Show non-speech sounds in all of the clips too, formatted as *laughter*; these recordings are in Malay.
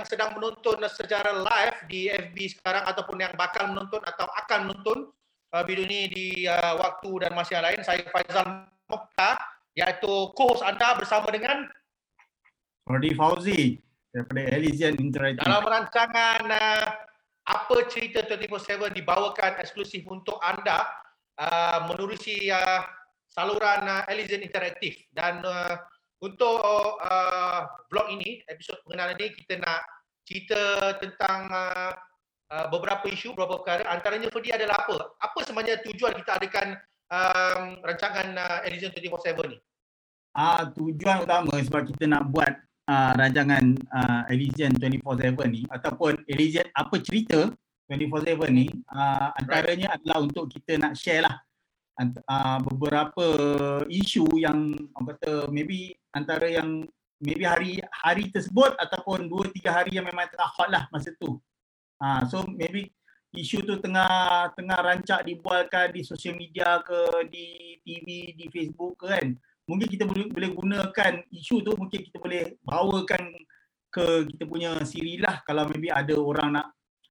yang sedang menonton secara live di FB sekarang ataupun yang bakal menonton atau akan menonton uh, video ni di uh, waktu dan masa yang lain. Saya Faizal Mokhtar iaitu co-host anda bersama dengan Rodi Fauzi daripada Elysian Interactive. Dalam rancangan uh, Apa Cerita 24/7 dibawakan eksklusif untuk anda uh, menerusi uh, saluran uh, Elysian Interactive dan uh, untuk uh, vlog ini, episod pengenalan ini kita nak cerita tentang uh, uh, beberapa isu, beberapa perkara. Antaranya Ferdi adalah apa? Apa sebenarnya tujuan kita adakan um, rancangan uh, Elysian 24/7 ni? Ah tujuan utama sebab kita nak buat uh, rancangan uh, Elysian 24/7 ni ataupun Elysian apa cerita 24/7 ni uh, antaranya right. adalah untuk kita nak share lah uh, beberapa isu yang orang kata maybe antara yang maybe hari hari tersebut ataupun 2 3 hari yang memang tengah hot lah masa tu. Ha, so maybe isu tu tengah tengah rancak dibualkan di sosial media ke di TV di Facebook ke kan. Mungkin kita boleh, boleh gunakan isu tu mungkin kita boleh bawakan ke kita punya siri lah kalau maybe ada orang nak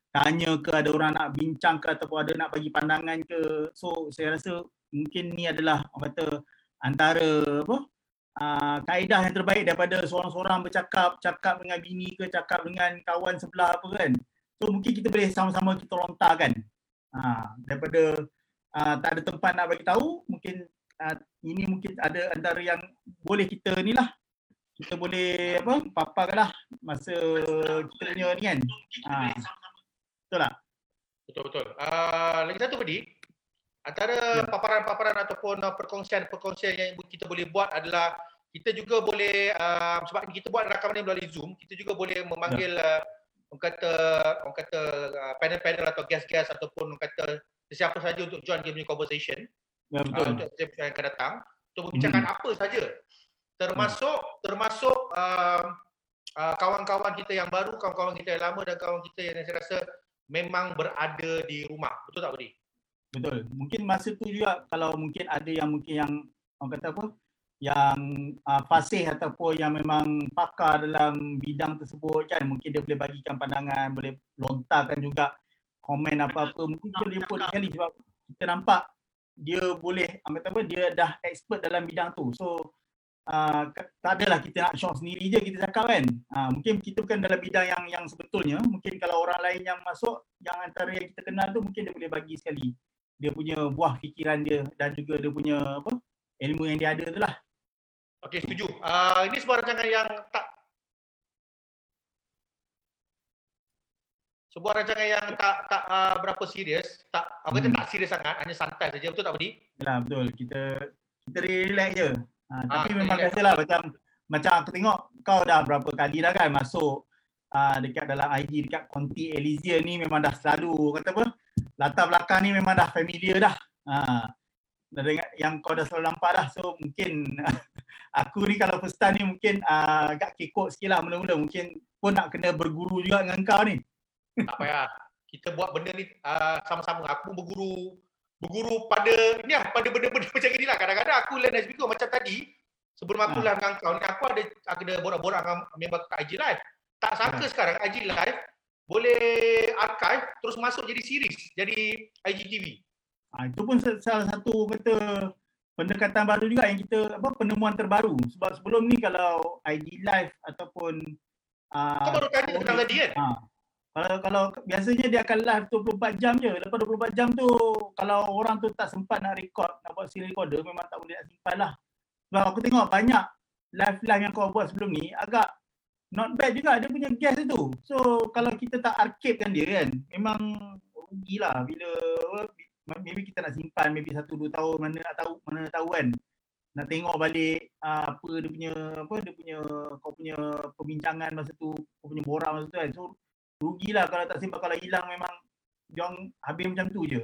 tanya ke ada orang nak bincang ke ataupun ada nak bagi pandangan ke. So saya rasa mungkin ni adalah orang kata antara apa uh, kaedah yang terbaik daripada seorang-seorang bercakap cakap dengan bini ke cakap dengan kawan sebelah apa kan. So mungkin kita boleh sama-sama kita lontarkan uh, daripada uh, tak ada tempat nak bagi tahu mungkin uh, ini mungkin ada antara yang boleh kita ni lah. Kita boleh apa paparkanlah masa kita punya ni kan. Uh, betul tak betul betul uh, lagi satu tadi Antara ya. paparan-paparan ataupun uh, perkongsian-perkongsian yang kita boleh buat adalah kita juga boleh uh, sebab kita buat rakaman ini melalui Zoom, kita juga boleh memanggil ya. uh, orang kata orang kata uh, panel-panel atau guest-guest ataupun orang kata sesiapa saja untuk join game conversation. Ya, betul. Uh, untuk episode yang akan datang untuk membicarakan hmm. apa saja. Termasuk hmm. termasuk uh, uh, kawan-kawan kita yang baru, kawan-kawan kita yang lama dan kawan kita yang saya rasa memang berada di rumah. Betul tak Budi? Betul. Mungkin masa tu juga kalau mungkin ada yang mungkin yang orang kata apa yang uh, fasih ataupun yang memang pakar dalam bidang tersebut kan mungkin dia boleh bagikan pandangan, boleh lontarkan juga komen apa-apa mungkin boleh pun sekali sebab kita nampak dia boleh apa dia dah expert dalam bidang tu. So uh, tak adalah kita nak show sendiri je kita cakap kan. Uh, mungkin kita bukan dalam bidang yang yang sebetulnya. Mungkin kalau orang lain yang masuk yang antara yang kita kenal tu mungkin dia boleh bagi sekali dia punya buah fikiran dia dan juga dia punya apa ilmu yang dia ada tu lah. Okey setuju. Uh, ini sebuah rancangan yang tak sebuah rancangan yang tak tak uh, berapa serius, tak apa hmm. tak serius sangat, hanya santai saja. Betul tak Budi? Ya betul. Kita kita relax je. Ha, uh, tapi memang biasalah macam macam aku tengok kau dah berapa kali dah kan masuk uh, dekat dalam IG dekat konti Elysia ni memang dah selalu kata apa latar belakang ni memang dah familiar dah. Ha. Yang kau dah selalu nampak dah. So mungkin *laughs* aku ni kalau first time ni mungkin uh, agak kekok sikit lah mula-mula. Mungkin pun nak kena berguru juga dengan kau ni. Tak payah. Kita buat benda ni uh, sama-sama. Aku berguru berguru pada ni lah, pada benda-benda *laughs* macam ni lah. Kadang-kadang aku learn as we Macam tadi, sebelum aku ha. dengan kau ni, aku ada aku ada borak-borak dengan member kat IG Live. Tak sangka ha. sekarang IG Live boleh archive terus masuk jadi series jadi IGTV. Ha, itu pun salah satu kata pendekatan baru juga yang kita apa penemuan terbaru sebab sebelum ni kalau IG live ataupun uh, kau baru tanya tentang tadi kan? Ha, kalau kalau biasanya dia akan live 24 jam je. Lepas 24 jam tu kalau orang tu tak sempat nak record, nak buat serial recorder memang tak boleh nak simpan lah. Sebab aku tengok banyak live-live yang kau buat sebelum ni agak not bad juga dia punya gas tu. So kalau kita tak arcade kan dia kan, memang rugilah bila maybe kita nak simpan maybe satu dua tahun mana nak tahu mana nak tahu kan. Nak tengok balik uh, apa dia punya apa dia punya kau punya perbincangan masa tu, kau punya borak masa tu kan. So rugilah kalau tak simpan kalau hilang memang jangan habis macam tu je.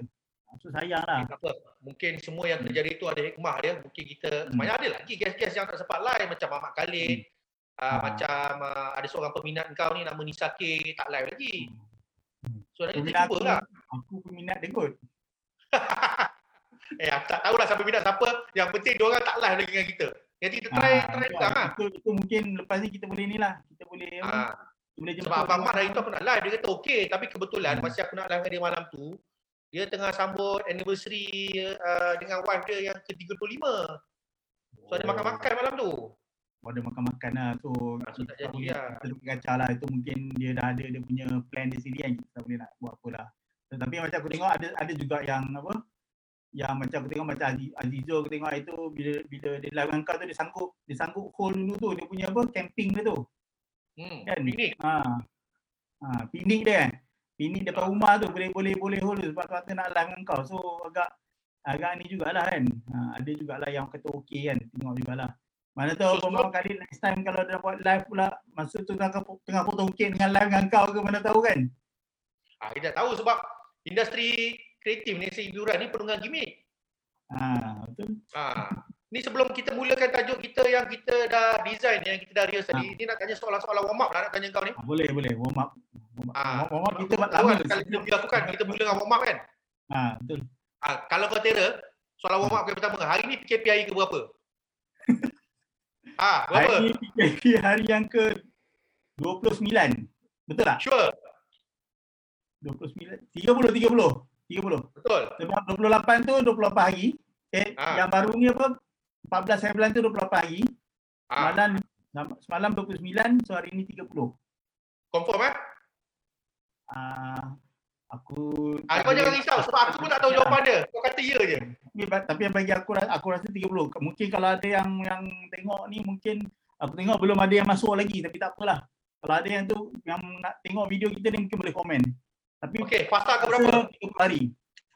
So sayang lah. Apa? Mungkin semua yang terjadi tu ada hikmah dia. Mungkin kita, hmm. sebenarnya ada lagi gas-gas yang tak sempat live macam Ahmad Khalid. Hmm uh, macam uh, ada seorang peminat kau ni nama Nisake tak live lagi. Hmm. So nanti kita cuba lah. Aku peminat dia kot. *laughs* eh aku tak tahulah siapa peminat siapa. Yang penting dia orang tak live lagi dengan kita. Jadi kita try ha, try juga lah. Itu, itu mungkin lepas ni kita boleh ni lah. Kita boleh ha. Sebab Abang. Mat hari tu aku nak live, dia kata okey. Tapi kebetulan Hmm. masa aku nak live dengan dia malam tu, dia tengah sambut anniversary uh, dengan wife dia yang ke-35. So ada makan-makan malam tu. Oh, ada makan-makan lah. So, Ah, so tak jadi lah. kita boleh kacau lah. Itu mungkin dia dah ada dia punya plan dia sendiri kan. Kita tak boleh nak buat apa lah. Tetapi macam aku tengok ada ada juga yang apa yang macam aku tengok macam Aziz, Azizo aku tengok itu bila bila dia live dengan kau tu dia sanggup dia sanggup hold dulu tu dia punya apa camping dia tu Hmm. Kan? Piknik. ha ha pinik dia kan pinik depan rumah tu boleh boleh boleh hold sebab kata nak dengan kau so agak agak ni jugalah kan ha, ada jugalah yang kata okey kan tengok jugalah mana tahu So, beberapa kali next time kalau dia buat live pula masa tu tengah tengah foto okey dengan live dengan kau ke mana tahu kan Ah, kita tahu sebab industri kreatif ni, hiburan ni penuh dengan gimmick. ha betul Ha. Ni sebelum kita mulakan tajuk kita yang kita dah design yang kita dah rehearse tadi, ni nak tanya soalan-soalan warm up lah nak tanya kau ni. ha, boleh boleh warm up warm up, Ah, warm up kita buat lama kan, Kalau kita mula aku kan, kita mula dengan warm up kan. ha betul Ah, kalau kau tera, soalan warm up yang pertama, hari ni PKP hari ke berapa? *laughs* ah, berapa? hari ni PKP hari yang ke 29 betul tak Sure, 29 30 30 30 betul. Sebab 28 tu 28 hari. Eh, Ah. yang baru ni apa? 14 hari bulan tu 28 hari. Ah, Semalam semalam 29, so hari ni 30. confirm eh? Ah aku Ah, kau jangan risau sebab aku pun tak tahu *laughs* jawapan dia. Kau kata ya je. Tapi, tapi yang bagi aku aku rasa 30. Mungkin kalau ada yang yang tengok ni mungkin aku tengok belum ada yang masuk lagi tapi tak apalah. Kalau ada yang tu yang nak tengok video kita ni mungkin boleh komen. Tapi Okey, fasa ke berapa? 30 hari.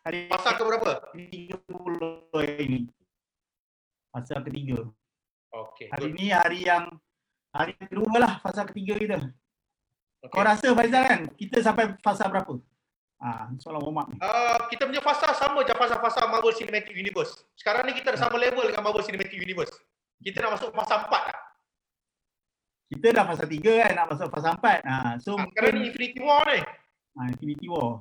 Hari Fasa ke berapa? 30 hari ni. Fasa ketiga. Okey, Hari ni hari yang hari kedua lah fasa ketiga kita. Okay. Kau rasa Faizal kan kita sampai fasa berapa? Ah, soalan warm up ni. Uh, kita punya fasa sama je fasa-fasa Marvel Cinematic Universe. Sekarang ni kita dah sama level dengan Marvel Cinematic Universe. Kita nak masuk fasa 4 dah. Kita dah fasa tiga kan nak masuk fasa empat. Ah, so Ah, sekarang ni mungkin Infinity War ni. ah, Infinity War. Ah,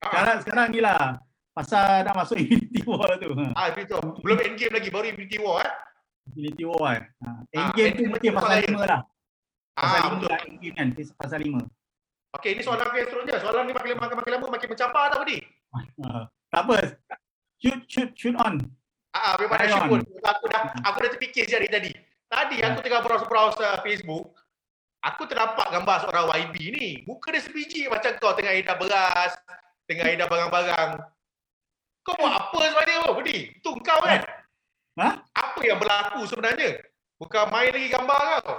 Sekarang sekarang ni lah fasa nak masuk *laughs* Infinity War tu. Ha. ah, Infinity War. Belum Endgame lagi, baru Infinity War eh. Infinity War kan. Ah, Ah, Endgame tu Endgame mungkin tu fasa lain. lima lah. Ah, lima betul. lah Endgame kan. Fasa lima. Okey, ni soalan aku yang seterusnya. Soalan ni makin, makin, makin lama makin mencabar tak Budi? *laughs* Ah, tak apa. Shoot, shoot, shoot on. Ah, memang dah shoot on. Aku dah aku dah terfikir hari tadi. Tadi aku tengah browse-browse uh, Facebook. Aku ternampak gambar seorang YB ni. Muka dia sebiji macam kau tengah edar beras, tengah edar barang-barang. Kau buat apa sebenarnya tu, Budi? Itu kau kan? Ha? Apa yang berlaku sebenarnya? Bukan main lagi gambar kau.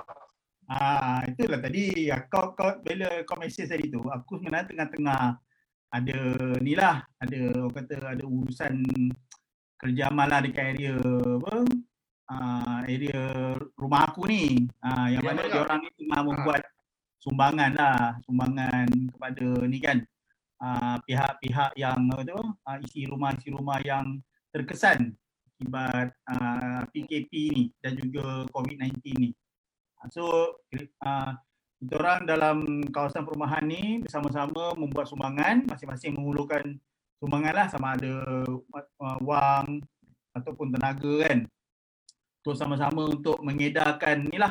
Ah, itulah tadi ah, kau kau bila kau message tadi tu, aku sebenarnya tengah-tengah ada ni lah, ada orang kata ada urusan kerja amal lah dekat area apa? Ah, area rumah aku ni. Ah, yang Ya, mana dia orang ni tengah membuat sumbangan lah, sumbangan kepada ni kan ah, pihak-pihak yang apa tu, ah, isi rumah isi rumah yang terkesan akibat ah, PKP ni dan juga COVID-19 ni. So uh, kita orang dalam kawasan perumahan ni bersama-sama membuat sumbangan, masing-masing mengulurkan sumbangan lah sama ada uh, wang ataupun tenaga kan. Untuk sama-sama untuk mengedarkan ni lah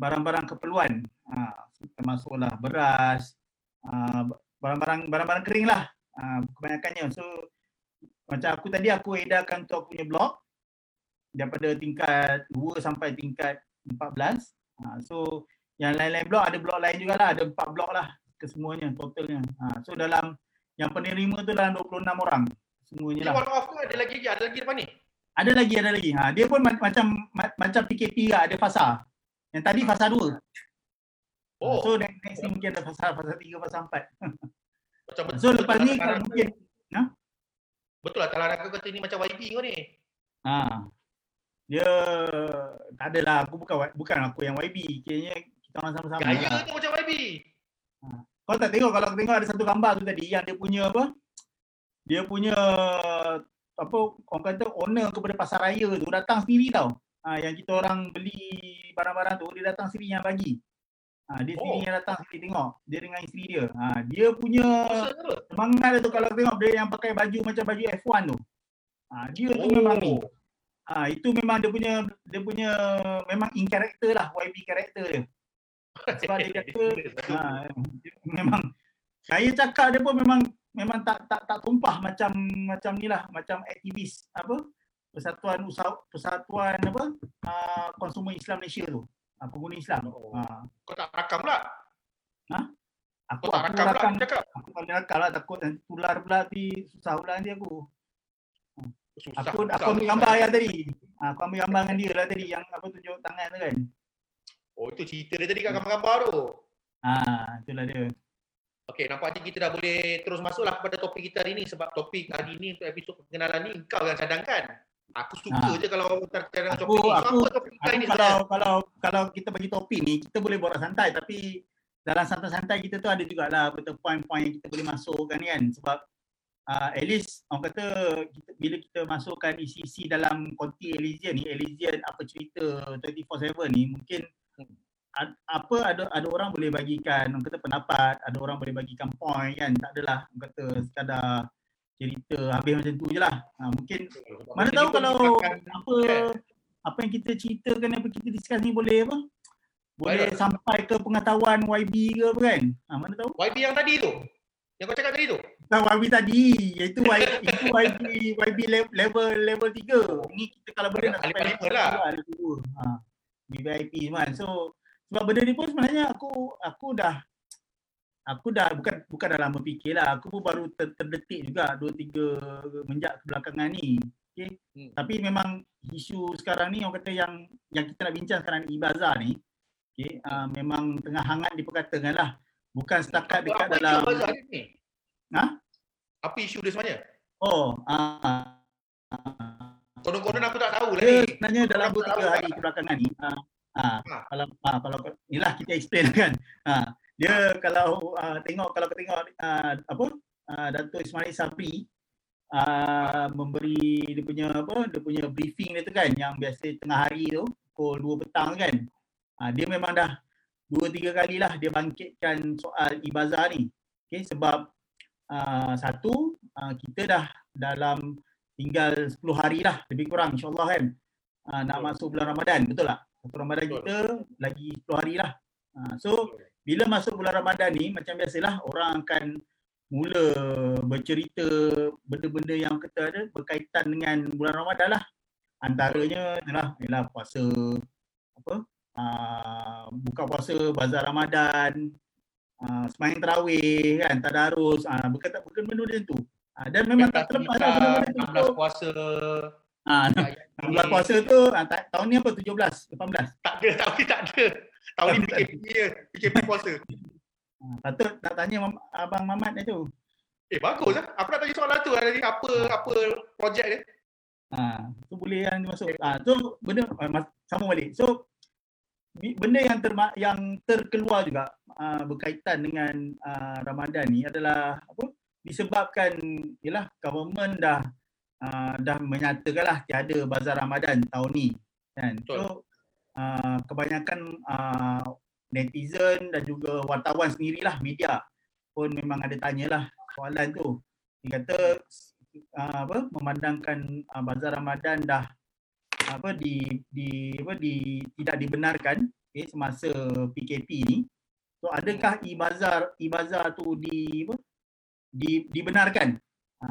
barang-barang keperluan. Uh, termasuklah beras, uh, barang-barang barang-barang kering lah uh, kebanyakannya. So macam aku tadi aku edarkan untuk aku punya blog daripada tingkat 2 sampai tingkat 14 Ha, so yang lain-lain blok ada blok lain juga lah, ada empat blok lah kesemuanya totalnya. Ha, so dalam yang penerima tu dalam 26 orang semuanya lah. one off ke ada lagi? Ada lagi depan ni? Ada lagi ada lagi. Ha, dia pun ma- macam ma- macam PKP lah, ada fasa. Yang tadi fasa 2. Oh, So next, next ni mungkin ada fasa fasa 3 fasa 4. *laughs* macam betul. So lepas ni kalau mungkin Betul lah kalau aku kata ni macam YB kau ni. ha dia tak adalah aku bukan bukan aku yang YB. Kiranya kita orang sama-sama. Gaya lah. tu macam YB. Kau tak tengok kalau aku tengok ada satu gambar tu tadi yang dia punya apa? Dia punya apa orang kata owner kepada pasar raya tu datang sendiri tau. Ha, yang kita orang beli barang-barang tu dia datang sendiri yang bagi. Ha, dia sendiri Oh. yang datang sendiri tengok. Dia dengan isteri dia. Ha, dia punya semangat dia tu kalau tengok dia yang pakai baju macam baju F1 tu. Ha, dia tu memang ni. Ha, itu memang dia punya dia punya memang in character lah YB character dia. Sebab dia kata *laughs* ha, memang saya cakap dia pun memang memang tak tak tak tumpah macam macam ni lah macam aktivis apa persatuan usaha persatuan apa uh, konsumen Islam Malaysia tu uh, pengguna Islam Oh. uh, Kau tak rakam pula. aku Kau tak aku rakam pula rakam dia cakap. aku tak boleh rakam lah takut nanti tular pula nanti susah pula nanti aku Susah. aku susah. aku ambil gambar yang tadi Ah, aku ambil gambar dengan dia lah tadi yang apa tunjuk tangan tu kan Oh itu cerita dia tadi kat gambar-gambar tu. ah itulah dia Okey, nampaknya kita dah boleh terus masuklah kepada topik kita hari ni sebab topik hari ni untuk episod pengenalan ni kau yang cadangkan. Aku suka Ha. je kalau kita cadang Aku- topik ni. So, aku- apa ni kalau kalau kalau kita bagi topik ni kita boleh borak santai. Tapi dalam santai-santai kita tu ada jugalah betul point-point yang kita boleh masukkan kan. Sebab uh, at least orang kata kita, bila kita masukkan isi-isi dalam konti Elysian ni Elysian apa cerita 24/7 ni mungkin Hmm. ad, apa ada ada orang boleh bagikan orang kata pendapat ada orang boleh bagikan point kan. Tak adalah orang kata sekadar cerita habis macam tu je lah. Ha, mungkin mana tahu kalau apa kan? Apa yang kita ceritakan apa kita discuss ni boleh apa? Boleh Viral. sampai ke pengetahuan YB ke apa kan? Ha, mana tahu? YB yang tadi tu. Yang kau cakap tadi tu. Bukan YB tadi, iaitu YB, itu YB, YB le- level level 3. Ni kita kalau boleh nak sampai lima level lah. level dua. Ha. VIP kan. So sebab benda ni pun sebenarnya aku aku dah aku dah bukan bukan dah lama fikir lah. Aku pun baru ter, terdetik juga 2 3 menjak kebelakangan ni. Okay. Hmm. Tapi memang isu sekarang ni orang kata yang yang kita nak bincang sekarang ni Ibaza ni okay, uh, memang tengah hangat diperkatakan lah. Bukan setakat Apa- dekat apa dalam isu Bazar ni? Ha? Apa isu dia sebenarnya? oh uh, Konon-konon aku tak tahu lah ni. sebenarnya dalam Aku 2 tak tahu 3 hari kan. kebelakangan ni uh, uh, Ha. kalau uh, kalau inilah kita explain *laughs* kan. Uh, dia kalau uh, tengok kalau kita tengok uh, apa uh, Datuk Ismail Sabri uh, memberi dia punya apa dia punya briefing dia tu kan yang biasa tengah hari tu pukul 2 petang kan. Uh, dia memang dah dua tiga kali lah dia bangkitkan soal ibazah ni. Okay, sebab uh, satu uh, kita dah dalam tinggal 10 hari lah lebih kurang insyaAllah kan uh, nak Betul. masuk bulan Ramadan betul tak? Satu Ramadan Betul. kita lagi 10 hari lah. Uh, so bila masuk bulan Ramadan ni macam biasalah orang akan mula bercerita benda-benda yang kata ada berkaitan dengan bulan Ramadan lah. Antaranya adalah ialah puasa apa? Uh, buka puasa bazar Ramadan, uh, sembahyang tarawih kan, tadarus, uh, berkata berkata benda macam tu. Uh, dan memang tak terlepas lah benda-benda tu. 16 puasa. Ah, Ya, 16 puasa tu ah, ta- tahun ni apa 17, 18. Tak ada, tahun ni tak ada. Tahun ni. PKP je. PKP puasa. Ah, patut nak tanya abang Mamat tu. Eh bagus lah. Aku nak tanya soalan tu tadi. Apa apa projek dia? Ah, tu boleh yang dimasuk. Ah, tu benda mas- sama balik. So benda yang terma, yang terkeluar juga ah, berkaitan dengan ah, Ramadan ni adalah apa? Disebabkan yalah government dah ah, dah menyatakan lah tiada bazar Ramadan tahun ni kan. Betul. So kebanyakan netizen dan juga wartawan sendirilah media pun memang ada tanyalah soalan tu. Dia kata uh, apa memandangkan uh, bazar Ramadan dah apa di di apa di tidak dibenarkan okay, semasa PKP ni. So adakah e-bazar e-bazar tu di apa di dibenarkan? Ha.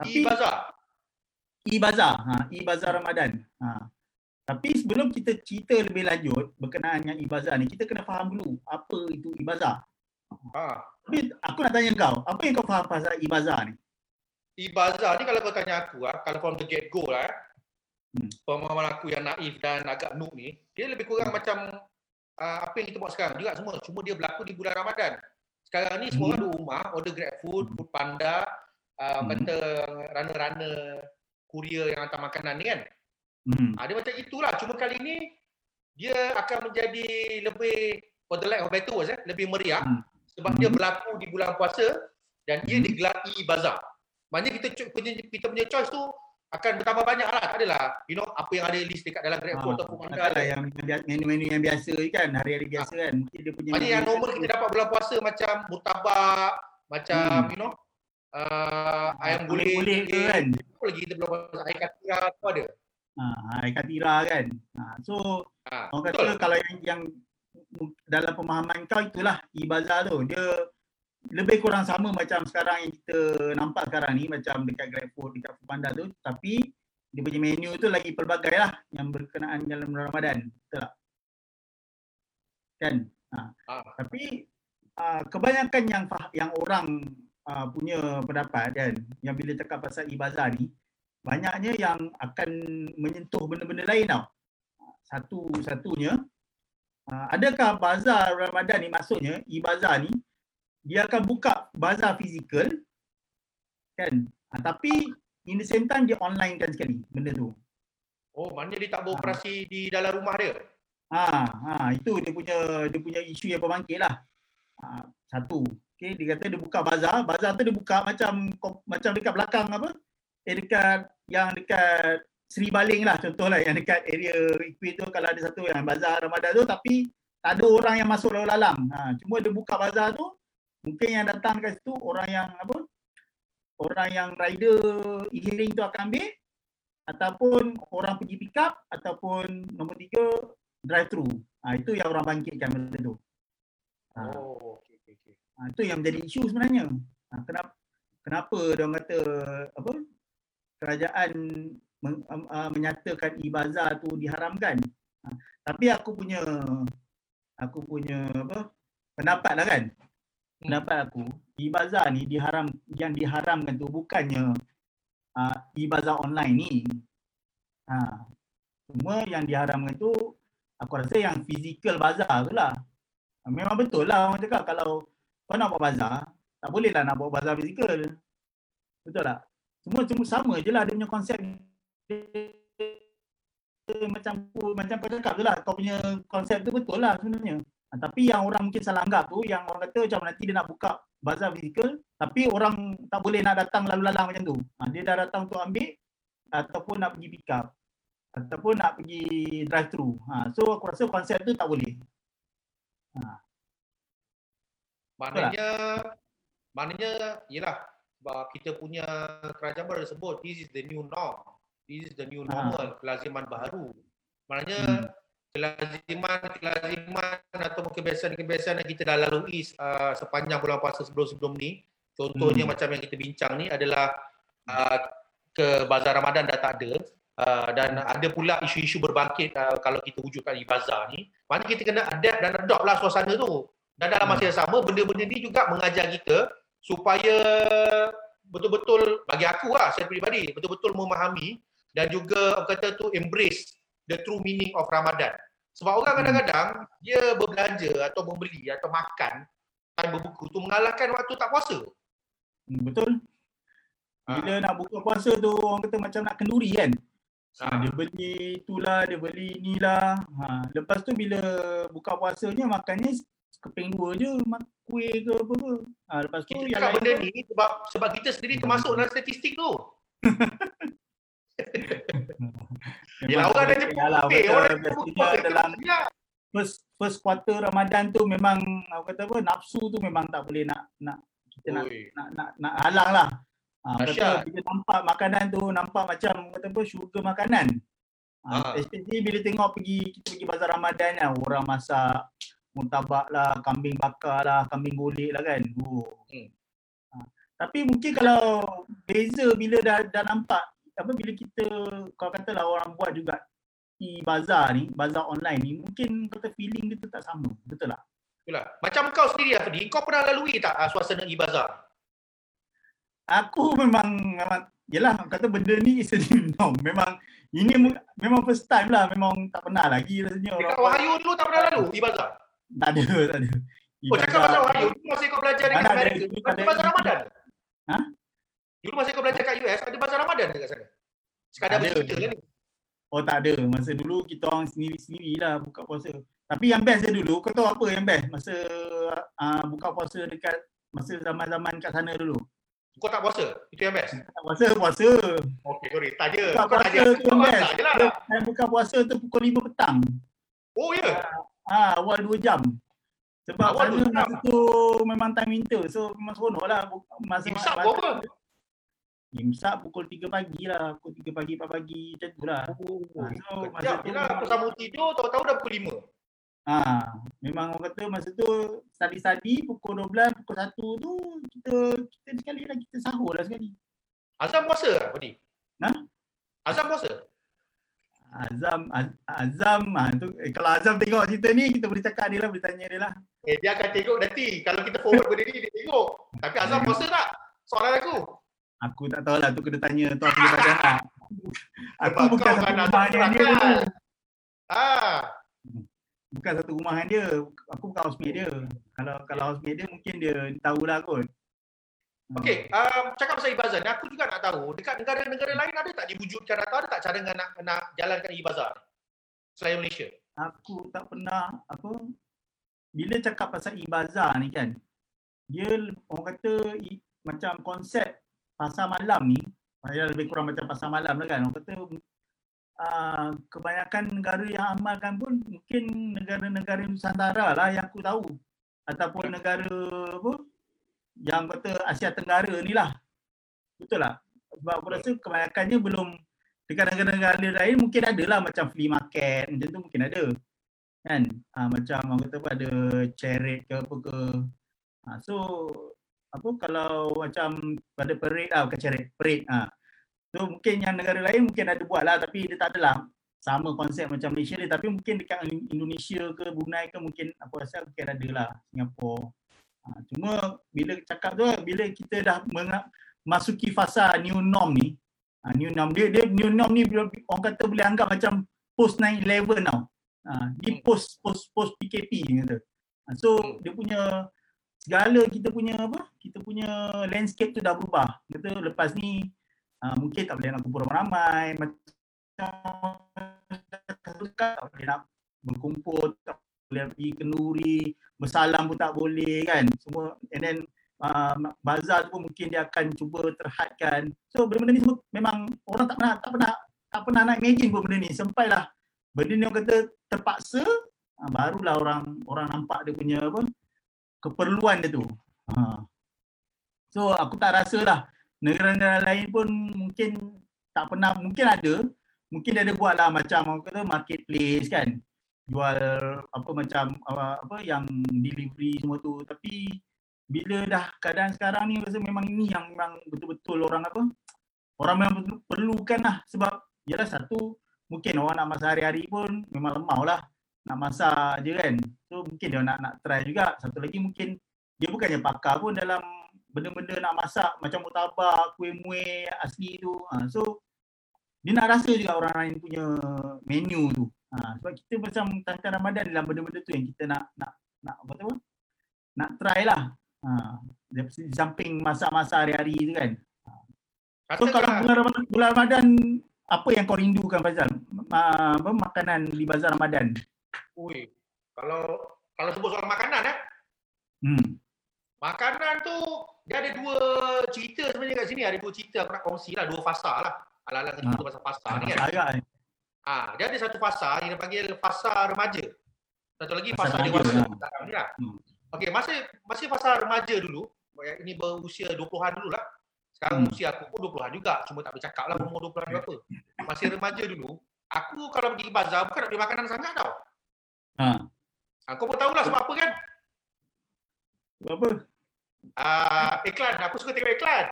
Tapi bazar. e-bazar, ha e-bazar Ramadan. Ha. Tapi sebelum kita cerita lebih lanjut berkenaan dengan e-bazar ni, kita kena faham dulu apa itu e-bazar. Ha. Tapi aku nak tanya kau, apa yang kau faham pasal e-bazar ni? E-bazar ni kalau kau tanya aku ah, kalau from the get go lah eh, Hmm. pemahaman aku yang naif dan agak noob ni, dia lebih kurang macam uh, apa yang kita buat sekarang juga semua. Cuma dia berlaku di bulan Ramadan. Sekarang ni semua Hmm. orang duduk rumah, order Grab food, food panda, uh, Hmm. kata runner-runner kurier yang hantar makanan ni kan. Hmm. Ha, dia macam itulah. Cuma kali ni dia akan menjadi lebih for the lack of better words eh, lebih meriah Hmm. sebab Hmm. dia berlaku di bulan puasa dan dia Hmm. digelar e-bazar. Maknanya kita punya kita punya choice tu akan bertambah banyak lah. Tak adalah you know apa yang ada list dekat dalam Grab food Ah, atau food panda. Takkanlah yang menu-menu yang biasa kan, hari-hari biasa kan. Mungkin dia punya Maknanya yang normal kita dapat bulan puasa macam murtabak, macam Hmm. you know uh, ayam boleh guling, boleh ke kan. apa lagi kita bulan puasa air katira tu ada. Ha, air katira kan. Ha, so Ha, orang betul. kata kalau yang yang dalam pemahaman kau itulah e-bazar tu. Dia lebih kurang sama macam sekarang yang kita nampak sekarang ni macam dekat GrabFood, dekat Foodpanda tu tapi dia punya menu tu lagi pelbagai lah yang berkenaan dalam Ramadan. Betul tak? Kan? Ha. Ah. Tapi uh, kebanyakan yang yang orang uh, punya pendapat kan yang bila cakap pasal e-bazar ni banyaknya yang akan menyentuh benda-benda lain tau. Satu-satunya uh, adakah bazar Ramadan ni? Maksudnya e-bazar ni dia akan buka bazar fizikal kan? Ha, tapi in the same time dia online kan sekali benda tu. Oh maknanya dia tak beroperasi ha. di dalam rumah dia? Ha ha itu dia punya dia punya isu yang berbangkit lah. Ha, satu. Okey dia kata dia buka bazar. Bazar tu dia buka macam macam dekat belakang apa? Eh dekat yang dekat Seri Baling lah contohlah yang dekat area Equip tu kalau ada satu yang bazar Ramadan tu tapi tak ada orang yang masuk lalu lalang. Ha, cuma dia buka bazar tu mungkin yang datang kat situ orang yang apa orang yang rider e-hailing tu akan ambil ataupun orang pergi pick up ataupun nombor tiga drive thru ha, itu yang orang bangkitkan benda tu ha. oh okey okey okey ha, itu yang menjadi isu sebenarnya ha, kenapa kenapa dia kata apa kerajaan men, uh, menyatakan e-bazar tu diharamkan ha, tapi aku punya aku punya apa pendapat lah kan pendapat aku e-bazar ni diharam yang diharamkan tu bukannya uh, e-bazar online ni. Ha. Cuma yang diharamkan tu aku rasa yang physical bazar tu lah. Memang betul lah orang cakap kalau kau nak buat bazar, tak boleh lah nak buat bazar physical. Betul tak? Semua cuma sama je lah dia punya konsep macam macam kau cakap lah. Kau punya konsep tu betul lah sebenarnya. Ha, tapi yang orang mungkin salah anggap tu, yang orang kata macam nanti dia nak buka bazar fizikal, tapi orang tak boleh nak datang lalu lalang macam tu. Ha, dia dah datang untuk ambil ataupun nak pergi pick up ataupun nak pergi drive thru. Ha, so aku rasa konsep tu tak boleh. Ha. Maknanya, maknanya, yelah, sebab kita punya kerajaan baru sebut, this is the new norm. This is the new normal, ha. kelaziman baru. Maknanya, hmm kelaziman-kelaziman atau kebiasaan-kebiasaan yang kita dah lalui uh, sepanjang bulan puasa sebelum-sebelum ni contohnya hmm. macam yang kita bincang ni adalah uh, ke bazar Ramadan dah tak ada uh, dan ada pula isu-isu berbangkit uh, kalau kita wujudkan di bazar ni maknanya kita kena adapt dan adopt lah suasana tu dan dalam masa yang sama benda-benda ni juga mengajar kita supaya betul-betul bagi aku lah saya peribadi betul-betul memahami dan juga kata tu embrace the true meaning of Ramadan. Sebab orang hmm. kadang-kadang dia berbelanja atau membeli atau makan time berbuku tu mengalahkan waktu tak puasa. Hmm, betul. Bila ha. nak buka puasa tu orang kata macam nak kenduri kan. Ha. ha. Dia beli itulah, dia beli inilah. Ha. Lepas tu bila buka puasanya makannya keping dua je kuih ke apa ke. Ha. Lepas tu kita cakap benda ni sebab, sebab kita sendiri termasuk dalam statistik tu. Yelah *laughs* orang dah jemput Yalah, betul, orang dah jemput dalam first, first quarter Ramadan tu memang aku kata apa nafsu tu memang tak boleh nak nak kita nak, nak, nak nak halang lah. Ha, kata, bila nampak makanan tu nampak macam kata apa sugar makanan. Ha, ha. Especially bila tengok pergi kita pergi bazar Ramadan lah orang masak muntabak lah, kambing bakar lah, kambing golek lah kan. Oh. Hmm. Ha. Tapi mungkin kalau beza bila dah, dah nampak apa bila kita kau katalah orang buat juga e-bazar ni, bazar online ni, mungkin kata feeling dia tu tak sama. Betul tak? Betul lah. Macam kau sendiri Afdi, kau pernah lalui tak uh, suasana e-bazar? Aku memang memang yalah kata benda ni is a new norm. Memang ini memang first time lah, memang tak pernah lagi rasanya Dekat Wahyu dulu tak pernah lalu e-bazar? Tak ada, tak ada. Oh, cakap pasal Wahyu, masa kau belajar dekat Amerika, ada bazar Ramadan? Ha? Dulu masa kau belajar kat US, ada bazar Ramadan dekat sana? Sekadar bercerita kan ni? Oh tak ada. Masa dulu kita orang sendiri-sendiri lah buka puasa. Tapi yang best dia dulu, kau tahu apa yang best? Masa uh, buka puasa dekat masa zaman-zaman kat sana dulu. Kau tak puasa? Itu yang best? Tak puasa, puasa. Okay, sorry. Je. Buka puasa tu yang best. Lah. buka puasa tu pukul 5 petang. Oh ya? Yeah. Ah, awal 2 jam. Sebab awal sana masa tu memang time winter. So memang seronok lah. Masa, Imsak apa? Imsak pukul 3 pagi lah. Pukul 3 pagi, 4 pagi macam tu lah. Oh, ha, so, masa tu lah. Aku sambung tidur, tahu-tahu dah pukul 5. Ha, memang orang kata masa tu study-study pukul 12, pukul 1 tu kita kita sekali lah kita sahur lah sekali. Azam puasa tak Budi? Ha? Azam puasa? Azam, Az- Azam, ha, tu, eh, kalau Azam tengok cerita ni kita boleh cakap dia lah, boleh tanya dia lah. Eh dia akan tengok nanti. Kalau kita forward benda ni dia tengok. Tapi Azam Hmm. puasa tak? Soalan aku. Aku tak tahu lah tu kena tanya tuan Badan lah. *laughs* Aku Sebab bukan satu kan rumah dengan dia dulu. Ah, Bukan satu rumah dengan dia. Aku bukan housemate dia. Kalau kalau housemate dia mungkin dia tahulah kot. Okey, um, cakap pasal ibazah ni, aku juga nak tahu dekat negara-negara lain ada tak diwujudkan atau ada tak cara nak nak, jalankan ibazah ni? Selain Malaysia. aku tak pernah apa bila cakap pasal ibazar ni kan dia orang kata i, macam konsep pasar malam ni saya lebih kurang macam pasar malam lah kan orang kata uh, kebanyakan negara yang amalkan pun mungkin negara-negara Nusantara lah yang aku tahu ataupun negara apa yang kata Asia Tenggara ni lah. Betul lah. Sebab aku rasa kebanyakannya belum dekat negara-negara lain mungkin ada lah macam flea market macam tu mungkin ada. Kan? Ha, macam orang kata apa ada charity ke apa ke. Ha, so apa kalau macam pada parade lah bukan charity parade ha. so mungkin yang negara lain mungkin ada buat lah tapi dia tak adalah sama konsep macam Malaysia ni tapi mungkin dekat Indonesia ke Brunei ke mungkin aku rasa mungkin ada lah Singapura ha, cuma bila cakap tu bila kita dah masuki fasa new norm ni Ha, new norm dia dia new norm ni orang kata boleh anggap macam post 9/11 tau. Ha, ni post post post PKP kata. Ha, so dia punya segala kita punya apa? Kita punya landscape tu dah berubah. Kata lepas ni ha, mungkin tak boleh nak kumpul ramai macam tak boleh nak berkumpul, tak boleh pergi kenduri, bersalam pun tak boleh kan. Semua and then uh, bazar tu pun mungkin dia akan cuba terhadkan. So benda-benda ni semua memang orang tak pernah tak pernah tak pernah nak imagine pun benda ni. Sampailah benda ni orang kata terpaksa uh, barulah orang orang nampak dia punya apa keperluan dia tu. Ha. So aku tak rasa lah negara-negara lain pun mungkin tak pernah mungkin ada mungkin dia ada buat lah macam orang kata marketplace kan jual apa macam uh, apa yang delivery semua tu. Tapi bila dah keadaan sekarang ni rasa memang ini yang memang betul-betul orang apa orang memang perlukan lah. Sebab yalah satu mungkin orang nak masak hari-hari pun memang lemau lah nak masak je kan. So mungkin dia nak nak try juga. Satu lagi mungkin dia bukannya pakar pun dalam benda-benda nak masak macam murtabak kuih muih asli tu. Ha, so dia nak rasa juga orang lain punya menu tu ha, sebab kita macam tangkan Ramadan dalam benda-benda tu yang kita nak nak nak apa tu nak try lah Ha, di samping masak-masak hari-hari tu kan. So kalau bulan Ramadan, bulan Ramadan apa yang kau rindukan Faizal? Ma, apa makanan di bazar Ramadan? Ui, kalau kalau sebut soal makanan eh. Hmm. Makanan tu dia ada dua cerita sebenarnya kat sini. Ada dua cerita aku nak kongsi lah, dua fasa lah. Ala-ala cerita Ha. pasal fasa ni kan. Agak Ah, dia ada satu fasa yang dia panggil fasa remaja. Satu lagi Fasa fasa, dewasa. ha. Sekarang ni lah. Hmm. Okey, masa masih fasa remaja dulu, ini berusia 20-an dulu lah. Sekarang Hmm. usia aku pun 20-an juga, cuma tak bercakap lah umur 20-an berapa. Masih remaja dulu, aku kalau pergi bazar bukan nak beli makanan sangat tau. Ha. Ha, kau pun tahulah sebab apa kan? Apa? Ah, iklan, aku suka tengok iklan.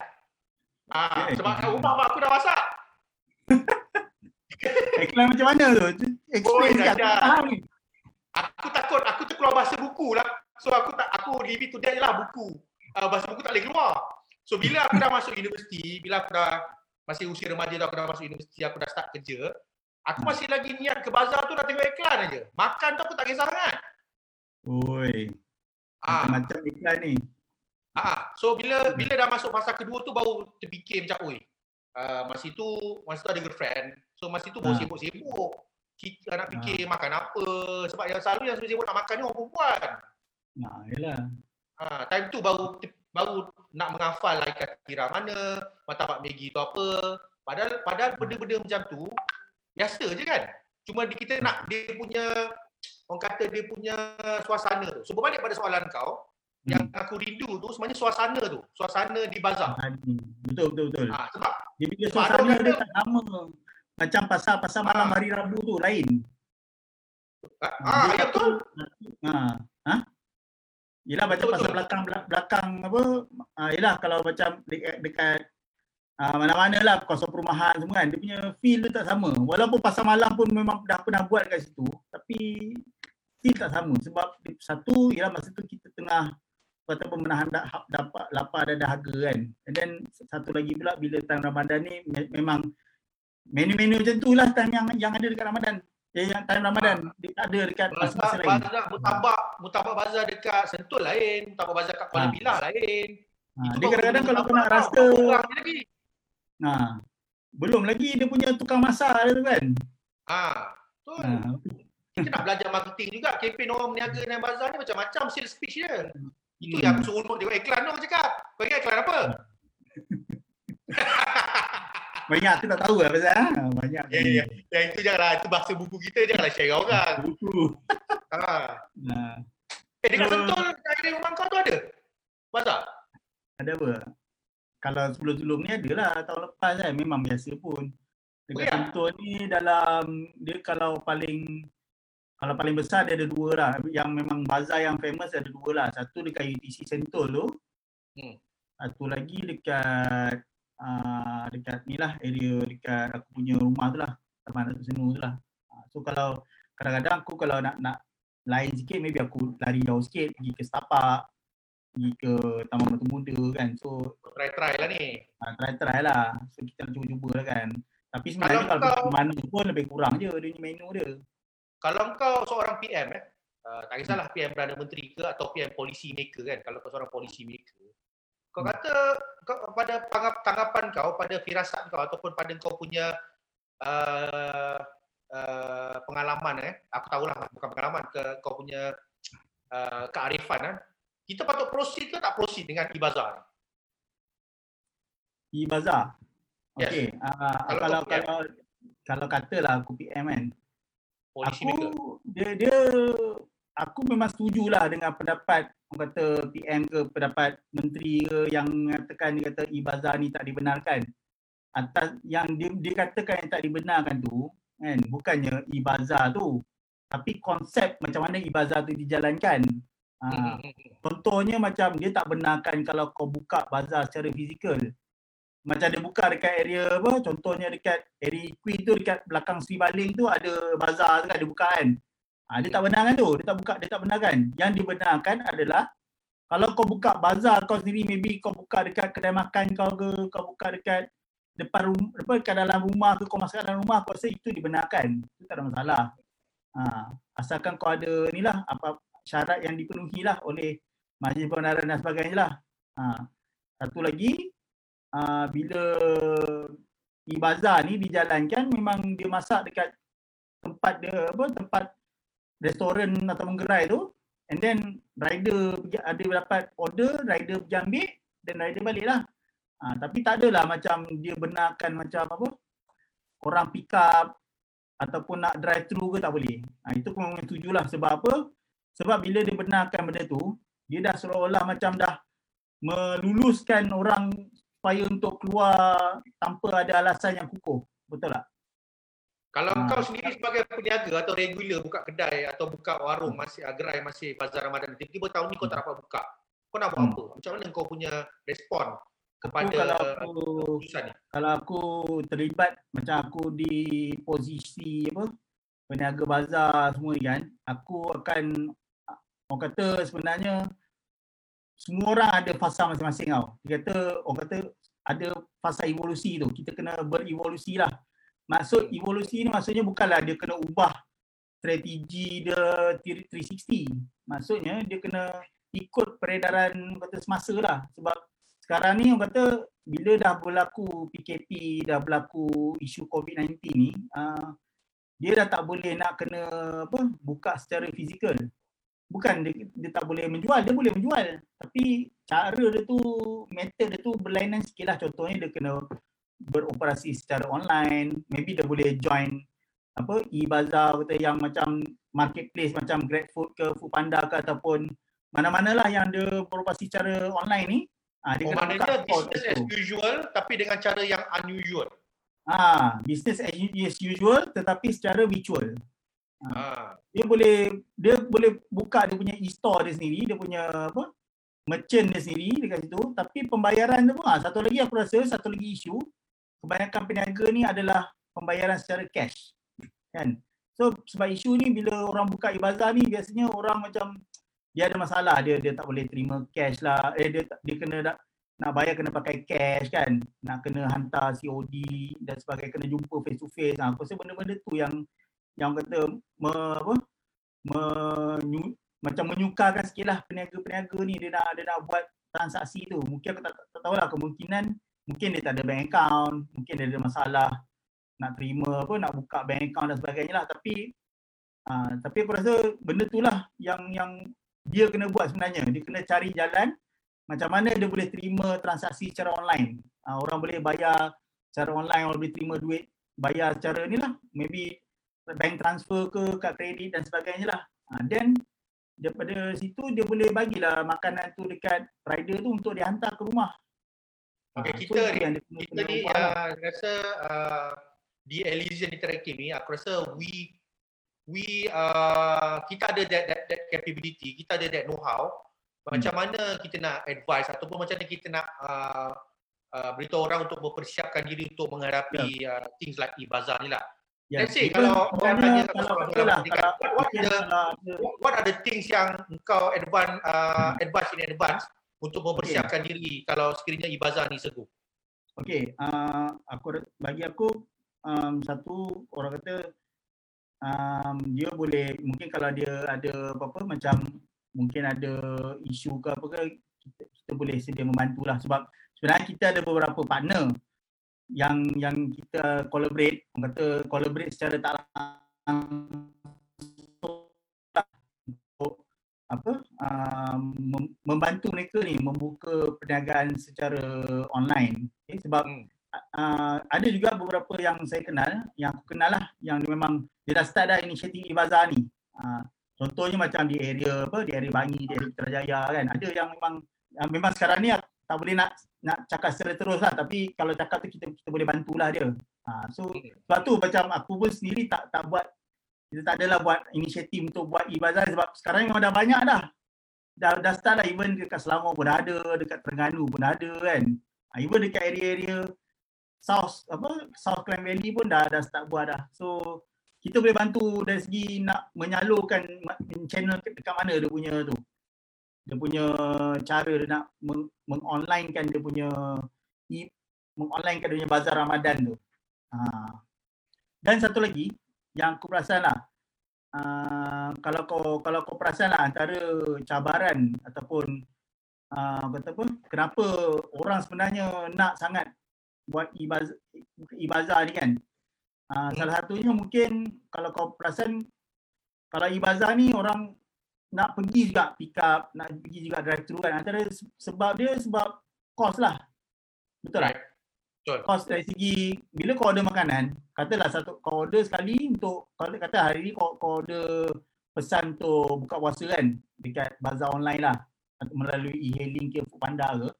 Ah, sebab rumah mak aku dah masak. *laughs* Iklan macam mana tu? Explain dah. tak faham ni. Aku takut aku terkeluar bahasa buku lah. So aku tak aku limit to that lah buku. Uh, bahasa buku tak boleh keluar. So bila aku dah masuk universiti, bila aku dah masih usia remaja tu aku dah masuk universiti, aku dah start kerja, aku Hmm. masih lagi niat ke bazar tu nak tengok iklan aja. Makan tu aku tak kisah sangat. Oi. Ah, Macam-macam iklan ni. ah. So bila bila dah masuk fasa kedua tu baru terfikir macam oi. Uh, masa tu masa tu ada girlfriend. So masa tu Ah. sibuk-sibuk. Kita nak fikir makan apa sebab yang selalu yang sibuk nak makan ni orang perempuan. Nah, yalah. Ha, time tu baru baru nak menghafal lah ikan tiram mana, martabak Maggi tu apa. Padahal padahal benda-benda macam tu biasa je kan. Cuma kita nak dia punya orang kata dia punya suasana tu. So berbalik pada soalan kau, yang aku rindu tu sebenarnya suasana tu, suasana di bazar. Betul betul betul. Ha, sebab Dia ada suasana dia tak sama. Macam pasal-pasal malam Ah. hari Rabu tu lain. Ah, ah ya betul. Ha. Ha? Yelah macam pasal belakang belakang apa ah yelah kalau macam dekat, dekat ah, mana-mana lah kawasan perumahan semua kan dia punya feel tu tak sama. Walaupun pasal malam pun memang dah pernah buat kat situ tapi feel tak sama sebab satu ialah masa tu kita tengah kata pemenahan dah, dapat lapar dan dahaga kan. And then satu lagi pula bila time Ramadan ni me- memang menu-menu macam tu lah time yang yang ada dekat Ramadan. Eh, yang time Ramadan dia tak ada dekat masa-masa Bazar, lain. bazar, mutabak, mutabak bazar dekat Sentul lain, mutabak bazar kat Kuala Ah. Pilah lain. Ha, Itu dia kadang-kadang kalau kau nak rasa orang lagi. Ha. Belum lagi dia punya tukang masak dia tu kan. Ha, betul. Ha. Kita nak belajar marketing juga. Kempen orang berniaga dengan bazar ni macam-macam sales pitch dia. Itu Hmm. yang seronok tengok iklan tu cakap. Kau ingat iklan apa? *laughs* Banyak tu tak tahu lah pasal ha. banyak. Ya, ya. Yang itu janganlah, itu bahasa buku kita janganlah share dengan orang. Buku. *laughs* Ha. Ha. Eh, dekat So- Sentul, dari rumah kau tu ada? Bazar? Ada apa? Kalau sebelum-sebelum ni ada lah tahun lepas kan memang biasa pun. Dekat Oh, ya? Sentul ni dalam dia kalau paling kalau paling besar dia ada dua lah. Yang memang bazar yang famous ada dua lah. Satu dekat UTC Sentul tu. Hmm. Satu lagi dekat uh, dekat ni lah area dekat aku punya rumah tu lah. Taman Datuk Senu tu lah. Ah, So kalau kadang-kadang aku kalau nak nak lain sikit maybe aku lari jauh sikit pergi ke Setapak pergi ke Taman Batu Muda kan. So Try-try lah ni. uh, try-try lah. So kita nak cuba-cuba lah kan. Tapi sebenarnya Kalau kalau, kau- mana pun lebih kurang je dia menu dia. Kalau kau seorang PM eh, uh, tak kisahlah PM Perdana Menteri ke atau PM Policy Maker kan, kalau kau seorang policy maker, kau kata kau, pada tanggap, tanggapan kau, pada firasat kau ataupun pada kau punya uh, uh, pengalaman eh, aku tahulah bukan pengalaman, ke kau punya uh, kearifan eh, kita patut proceed ke tak proceed dengan e-bazar? Di bazar. Yes. Okey. Uh, Kalau kalau kalau kalau katalah aku PM kan. Policy aku maker. dia dia aku memang setujulah dengan pendapat orang kata PM ke pendapat menteri ke yang mengatakan dia kata e-bazar ni tak dibenarkan. Atas yang dia, dia katakan yang tak dibenarkan tu kan bukannya e-bazar tu tapi konsep macam mana e-bazar tu dijalankan. Hmm, Ha, contohnya macam dia tak benarkan kalau kau buka bazar secara fizikal. Macam dia buka dekat area apa contohnya dekat area Queen tu dekat belakang Sri Baling tu ada bazar tu kan dia buka kan. Ha, dia tak benarkan tu, dia tak buka, dia tak benarkan. Yang dibenarkan adalah kalau kau buka bazar kau sendiri maybe kau buka dekat kedai makan kau ke, kau buka dekat depan rumah, apa dekat dalam rumah ke kau masuk dalam rumah aku rasa itu dibenarkan. Itu tak ada masalah. Ha, asalkan kau ada ni lah apa syarat yang dipenuhi lah oleh majlis pembenaran dan sebagainya lah. Ha, satu lagi uh, bila e-bazar ni dijalankan memang dia masak dekat tempat dia apa tempat restoran atau gerai tu and then rider pergi ada dapat order rider pergi ambil dan rider balik lah. Ha, tapi tak adalah macam dia benarkan macam apa orang pick up ataupun nak drive thru ke tak boleh. Ha, itu aku memang setuju lah. Sebab apa? Sebab bila dia benarkan benda tu dia dah seolah-olah macam dah meluluskan orang supaya untuk keluar tanpa ada alasan yang kukuh. Betul tak Kalau Ha. kau sendiri sebagai peniaga atau regular buka kedai atau buka warung masih uh, gerai masih bazar Ramadan tiba-tiba tahun ni kau tak dapat buka. Kau nak buat Hmm. apa? Macam mana kau punya respon aku kepada kalau aku ni? kalau aku terlibat macam aku di posisi apa peniaga bazar semua ni kan aku akan orang kata sebenarnya semua orang ada fasa masing-masing tau dia kata orang kata ada fasa evolusi tu kita kena berevolusi lah maksud evolusi ni maksudnya bukanlah dia kena ubah strategi dia 360 maksudnya dia kena ikut peredaran kata semasa lah sebab sekarang ni orang kata bila dah berlaku PKP, dah berlaku isu COVID-19 ni, uh, dia dah tak boleh nak kena apa buka secara fizikal. Bukan dia, dia tak boleh menjual, dia boleh menjual. Tapi cara dia tu, method dia tu berlainan sikit lah. Contohnya dia kena beroperasi secara online, maybe dia boleh join apa e-bazar kata yang macam marketplace macam GrabFood ke Foodpanda ke ataupun mana-mana lah yang dia beroperasi secara online ni Ah, dia Oh, kena buka business as usual tapi dengan cara yang unusual. Ah, business as usual tetapi secara virtual. Ha. Dia boleh dia boleh buka dia punya e-store dia sendiri, dia punya apa? merchant dia sendiri dekat situ tapi pembayaran tu pun ha, satu lagi aku rasa satu lagi isu kebanyakan peniaga ni adalah pembayaran secara cash kan? So sebab isu ni bila orang buka e-bazar ni biasanya orang macam dia ada masalah dia dia tak boleh terima cash lah. Eh dia dia kena nak nak bayar kena pakai cash kan? Nak kena hantar COD dan sebagainya kena jumpa face to face ha, aku rasa benda-benda tu yang yang kata me, apa? Menyu, macam menyukarkan sikit lah peniaga-peniaga ni. Dia nak dia nak buat transaksi tu. Mungkin aku tak, tak, tak tahulah kemungkinan mungkin dia tak ada bank account, mungkin dia ada masalah nak terima apa nak buka bank account dan sebagainya lah tapi uh, tapi aku rasa benda tu lah yang yang dia kena buat sebenarnya. Dia kena cari jalan macam mana dia boleh terima transaksi secara online. Uh, orang boleh bayar secara online, orang boleh terima duit bayar secara ni lah. Maybe bank transfer ke kad kredit dan sebagainya lah. Uh, then daripada situ dia boleh bagilah makanan tu dekat rider tu untuk dihantar ke rumah. Okay, ha, kita ni, kita ni uh, rasa uh, di Elysian Interactive ni aku rasa we we uh, kita ada that, that, that capability, kita ada that know how macam hmm. mana kita nak advise ataupun macam mana kita nak uh, uh, beritahu orang untuk mempersiapkan diri untuk menghadapi yeah. uh, things like e-bazaar ni lah. Yeah. Let's say kalau orang tanya kalau lah, kalau, what, are the, what are the things yang kau advance uh, hmm. advance in advance untuk mempersiapkan okay. diri kalau sekiranya ibazah ni segu? Okay, uh, aku bagi aku um, satu orang kata um, dia boleh mungkin kalau dia ada apa-apa macam mungkin ada isu ke apa ke kita, kita boleh sedia membantulah sebab sebenarnya kita ada beberapa partner yang yang kita collaborate, orang kata collaborate secara tak apa uh, membantu mereka ni membuka perniagaan secara online. Okay, sebab uh, ada juga beberapa yang saya kenal, yang aku kenal lah yang memang dia dah start dah inisiatif Ibaza ni. Uh, contohnya macam di area apa, di area Bangi, di area Putrajaya kan. Ada yang memang yang memang sekarang ni tak boleh nak nak cakap secara terus lah tapi kalau cakap tu kita kita boleh bantulah dia. Ha, so sebab tu macam aku pun sendiri tak tak buat kita tak adalah buat inisiatif untuk buat e-bazar sebab sekarang memang dah banyak dah. Dah dah start lah even dekat Selangor pun dah ada, dekat Terengganu pun dah ada kan. Ha, even dekat area-area South apa South Klang Valley pun dah dah start buat dah. So kita boleh bantu dari segi nak menyalurkan channel dekat mana dia punya tu dia punya cara dia nak meng- mengonlinekan dia punya mengonlinekan dia punya bazar Ramadan tu. Ha. Dan satu lagi yang aku perasan lah uh, kalau kau kalau kau perasan lah antara cabaran ataupun uh, kata apa kenapa orang sebenarnya nak sangat buat ibazar ni kan uh, salah satunya mungkin kalau kau perasan kalau ibazar ni orang nak pergi juga pick up, nak pergi juga drive thru kan. Antara sebab dia sebab kos lah. Betul tak? Betul. Kos dari segi, bila kau order makanan, katalah satu kau order sekali untuk, kalau kata hari ni kau, kau order pesan untuk buka puasa kan, dekat bazar online lah, melalui e-hailing ke Foodpanda ke.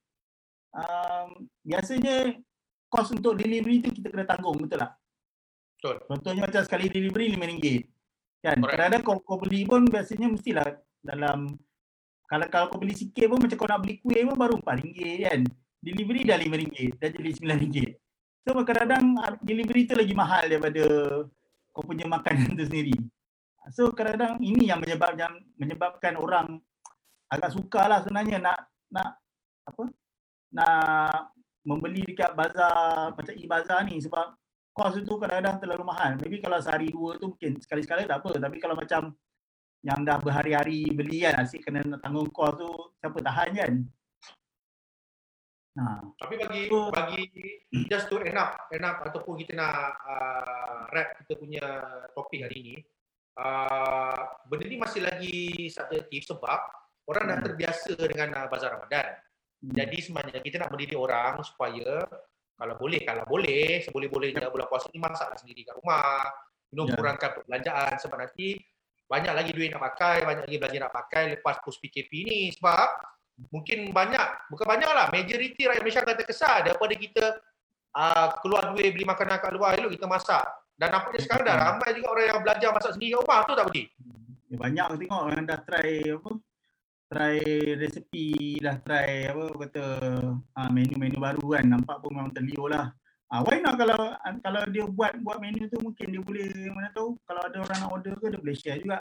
Um, biasanya kos untuk delivery tu kita kena tanggung, betul tak? Betul. Contohnya macam sekali delivery RM5. Kan? Kadang-kadang kau, kau beli pun biasanya mestilah dalam kalau kalau kau beli sikit pun macam kau nak beli kuih pun baru RM4 kan. Delivery dah RM5 dah jadi RM9. So kadang-kadang ah, delivery tu lagi mahal daripada kau punya makanan tu sendiri. So kadang-kadang ini yang menyebabkan menyebabkan orang agak suka lah sebenarnya nak nak apa nak membeli dekat bazar macam e-bazar ni sebab kos itu kadang-kadang terlalu mahal. Maybe kalau sehari dua tu mungkin sekali-sekala tak apa. Tapi kalau macam yang dah berhari-hari beli kan asyik kena tanggung kos tu siapa tahan kan. Ha. Tapi bagi so, bagi just to end up, end up ataupun kita nak uh, wrap kita punya topik hari ini, uh, benda ni masih lagi subjektif sebab orang hmm. dah terbiasa dengan uh, bazar Ramadan. Hmm. Jadi sebenarnya kita nak mendidik orang supaya kalau boleh, kalau boleh, seboleh-bolehnya bulan puasa ni masaklah sendiri kat rumah. Minum yeah. kurangkan perbelanjaan sebab nanti banyak lagi duit nak pakai, banyak lagi belanja nak pakai lepas post PKP ni sebab mungkin banyak, bukan banyak lah, majoriti rakyat Malaysia akan terkesan daripada kita uh, keluar duit beli makanan kat luar, elok kita masak. Dan nampaknya sekarang dah ramai juga orang yang belajar masak sendiri. Kat rumah tu tak Budi? Ya, banyak aku tengok orang dah try apa try resepi dah try apa kata uh, menu-menu baru kan. Nampak pun memang terliur lah. Uh, why not kalau kalau dia buat buat menu tu mungkin dia boleh mana tahu. Kalau ada orang nak order ke dia boleh share juga.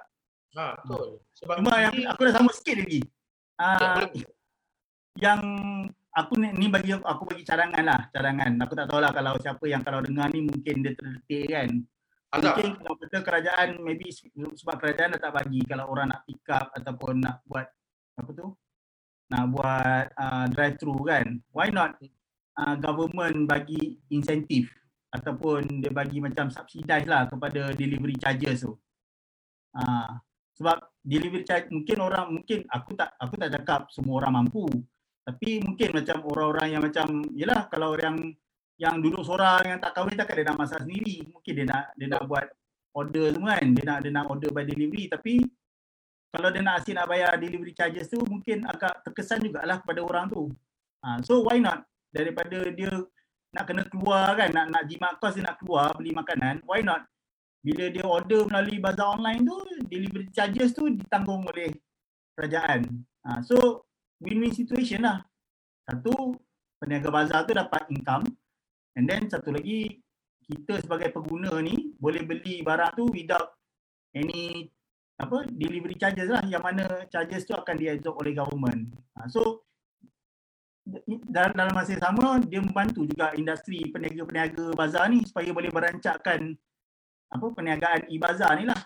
Ha, betul. Sebab cuma yang aku dah sama sikit lagi uh, Ya, yang aku ni, ni bagi aku bagi cadangan lah cadangan. Aku tak tahu lah kalau siapa yang kalau dengar ni mungkin dia terdetik kan. Azab. Mungkin kalau kata kerajaan maybe sebab kerajaan dah tak bagi. Kalau orang nak pick up ataupun nak buat apa tu? Nak buat uh, drive thru kan. Why not uh, government bagi insentif? Ataupun dia bagi macam subsidize lah kepada delivery charges tu. Uh, sebab delivery charge mungkin orang mungkin aku tak aku tak cakap semua orang mampu tapi mungkin macam orang-orang yang macam yelah kalau yang yang duduk seorang yang tak kahwin takkan dia nak masak sendiri. Mungkin dia nak dia nak buat order semua kan. Dia nak dia nak order by delivery tapi kalau dia nak asyik nak bayar delivery charges tu mungkin agak terkesan jugalah kepada orang tu. Ha, so why not daripada dia nak kena keluar kan nak nak jimat kos dia nak keluar beli makanan why not bila dia order melalui bazar online tu delivery charges tu ditanggung oleh kerajaan. Ha, so win-win situation lah. Satu peniaga bazar tu dapat income And then satu lagi kita sebagai pengguna ni boleh beli barang tu without any apa delivery charges lah yang mana charges tu akan diabsorb oleh government. Ha, so dalam, dalam masa yang sama dia membantu juga industri peniaga-peniaga bazar ni supaya boleh merancangkan apa perniagaan e-bazar ni lah.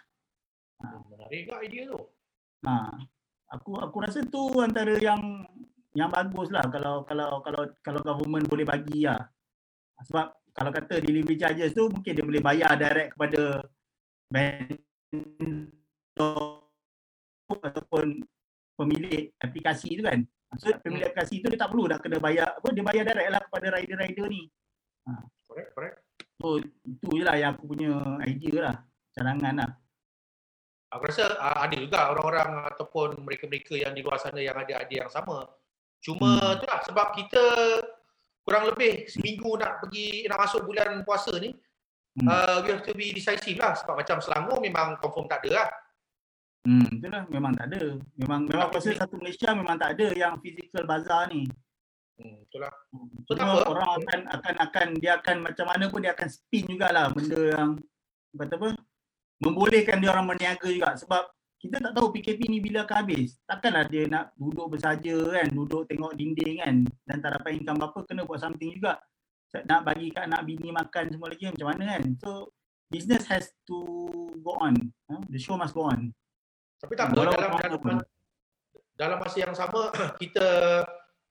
Menarik juga idea tu. Ha, aku aku rasa tu antara yang yang bagus lah kalau kalau kalau kalau government boleh bagi lah. Sebab kalau kata delivery charges tu mungkin dia boleh bayar direct kepada vendor ataupun pemilik aplikasi tu kan. So pemilik aplikasi tu dia tak perlu dah kena bayar apa dia bayar direct lah kepada rider-rider ni. Correct, correct. So itu je lah yang aku punya idea lah. Cadangan lah. Aku rasa uh, ada juga orang-orang ataupun mereka-mereka yang di luar sana yang ada idea yang sama. Cuma Hmm. tu lah sebab kita kurang lebih seminggu nak pergi nak masuk bulan puasa ni Hmm. uh, we have to be decisive lah sebab macam Selangor memang confirm tak ada lah. Hmm, itulah memang tak ada. Memang memang aku rasa Tapi- satu Malaysia memang tak ada yang physical bazar ni. Hmm, betul lah. So, tak Cuma apa. orang akan akan akan dia akan macam mana pun dia akan spin jugalah benda yang kata apa membolehkan dia orang berniaga juga sebab kita tak tahu PKP ni bila akan habis. Takkanlah dia nak duduk bersaja kan, duduk tengok dinding kan dan tak dapat income apa kena buat something juga. Nak bagi kat anak bini makan semua lagi macam mana kan. So business has to go on. Huh? The show must go on. Tapi tak apa dalam dalam, pun. dalam masa yang sama *clears throat* kita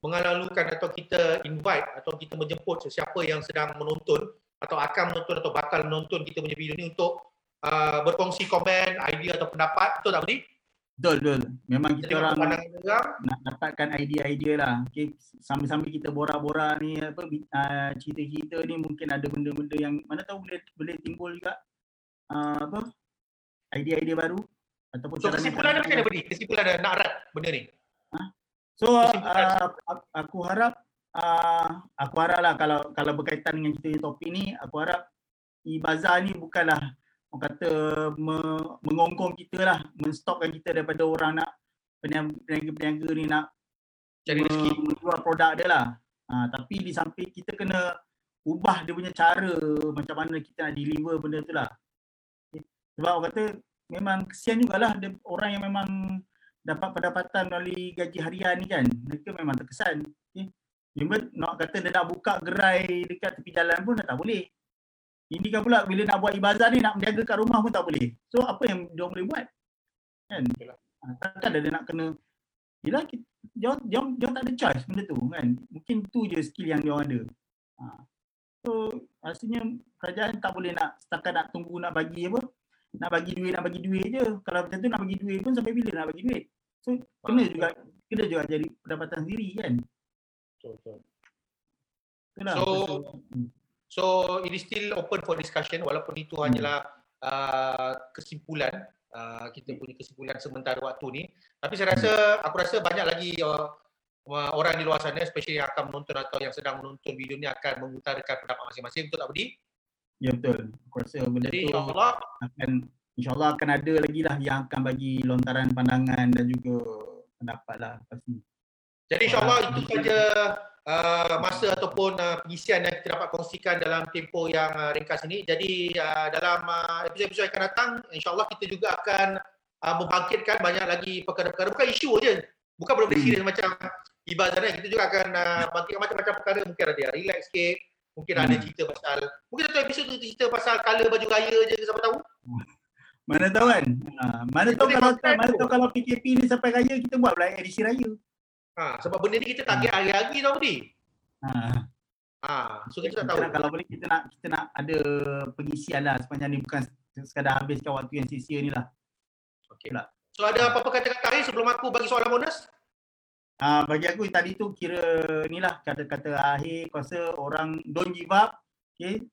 mengalalukan atau kita invite atau kita menjemput sesiapa yang sedang menonton atau akan menonton atau bakal menonton kita punya video ni untuk uh, berkongsi komen, idea atau pendapat. Betul tak Budi? Betul betul. Memang Kita orang orang. nak dapatkan idea-idea lah. Okay, sambil-sambil kita borak-borak ni apa uh, cerita-cerita ni mungkin ada benda-benda yang mana tahu boleh boleh timbul juga uh, apa idea-idea baru ataupun So kesimpulan dia macam mana Budi? Kesimpulan dia nak rat benda ni. So Kesimpulan. uh, aku- harap uh, aku harap lah kalau kalau berkaitan dengan kita topik ni aku harap e-bazar ni bukanlah orang kata me, mengongkong kita lah menstopkan kita daripada orang nak peniaga-peniaga ni nak Cari rezeki. me- menjual produk dia lah. Ha, tapi di samping kita kena ubah dia punya cara macam mana kita nak deliver benda tu lah. Okay. Sebab orang kata memang kesian jugalah dia, orang yang memang dapat pendapatan melalui gaji harian ni kan. Mereka memang terkesan. Okay. Even nak kata dia nak buka gerai dekat tepi jalan pun dah tak boleh. Ini kan pula bila nak buat ibazar ni nak menjaga kat rumah pun tak boleh. So apa yang dia boleh buat? Kan? Ha, takkan dia nak kena Yelah, dia, dia, dia tak ada choice benda tu kan. Mungkin tu je skill yang dia orang ada. Ha. So, rasanya kerajaan tak boleh nak setakat nak tunggu nak bagi apa. Nak bagi duit, nak bagi duit je. Kalau macam tu nak bagi duit pun sampai bila nak bagi duit. So, kena juga kena juga jadi pendapatan sendiri kan. Betul. Itulah. So, rasa. Hmm. So it is still open for discussion walaupun itu hanyalah uh, kesimpulan uh, kita punya kesimpulan sementara waktu ni. Tapi saya rasa aku rasa banyak lagi uh, orang di luar sana especially yang akan menonton atau yang sedang menonton video ni akan mengutarakan pendapat masing-masing betul tak Budi? Ya betul. Aku rasa benda Jadi tu insyaAllah akan insyaAllah akan ada lagi lah yang akan bagi lontaran pandangan dan juga pendapat lah pasti. Jadi insyaAllah itu saja uh, masa ataupun uh, pengisian yang kita dapat kongsikan dalam tempoh yang uh, ringkas ini. Jadi uh, dalam uh, episod-episod yang akan datang, insyaAllah kita juga akan uh, membangkitkan banyak lagi perkara-perkara. Bukan isu je. Bukan benda-benda Hmm. serius macam ibadah dan kita juga akan uh, bangkitkan macam-macam perkara. Mungkin ada yang relax sikit. Mungkin ada Hmm. cerita pasal, mungkin satu episod tu cerita pasal colour baju raya je ke siapa tahu. Mana tahu kan? Ha, mana tahu kalau mana tahu kalau PKP ni sampai raya kita buat pula edisi raya. Ha, sebab benda ni kita target hari-hari tau Budi. Ha. Ha, so kita tak Kita tahu. nak, kalau boleh kita nak kita nak ada pengisian lah sepanjang ni bukan sekadar habiskan waktu yang sia-sia ni lah. Pula. So ada apa-apa kata-kata lain sebelum aku bagi soalan bonus? Ah bagi aku tadi tu kira ni lah kata-kata akhir aku rasa orang don't give up, okay?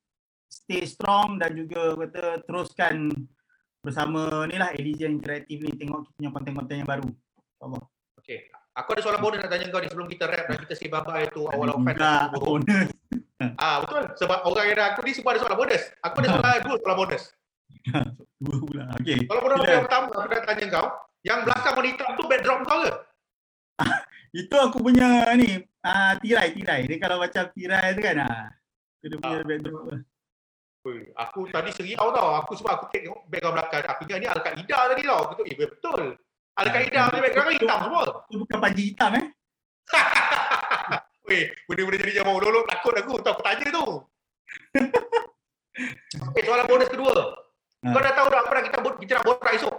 Stay strong dan juga kata teruskan bersama ni lah Elysian Interactive ni tengok kita punya konten-konten yang baru. InsyaAllah. Okay. Aku ada soalan bonus nak tanya kau ni sebelum kita rap dan kita say bye-bye tu awal of fan. Juga *laughs* bonus. *laughs* Ah betul. Sebab orang yang aku ni semua ada soalan bonus. Aku ada *laughs* soalan dua soalan bonus. Dua pula. Okay. Soalan bonus yang pertama aku nak tanya kau, yang belakang hitam tu backdrop kau ke? Itu aku punya ni ah tirai tirai. Dia kalau macam tirai tu kan ah. Dia punya Ah. backdrop. Aku tadi seriau tau. Aku sebab aku tengok background belakang. Aku ingat ni Al-Qaeda tadi tau. Aku tu, eh betul. Al-Qaeda punya background kan hitam semua. Itu bukan panji hitam eh. *laughs* Weh, benda-benda jadi jam lolok takut aku. Tahu aku tanya tu. Okay, *laughs* soalan bonus kedua. Ha. Kau dah tahu dah apa kita, kita nak borak esok?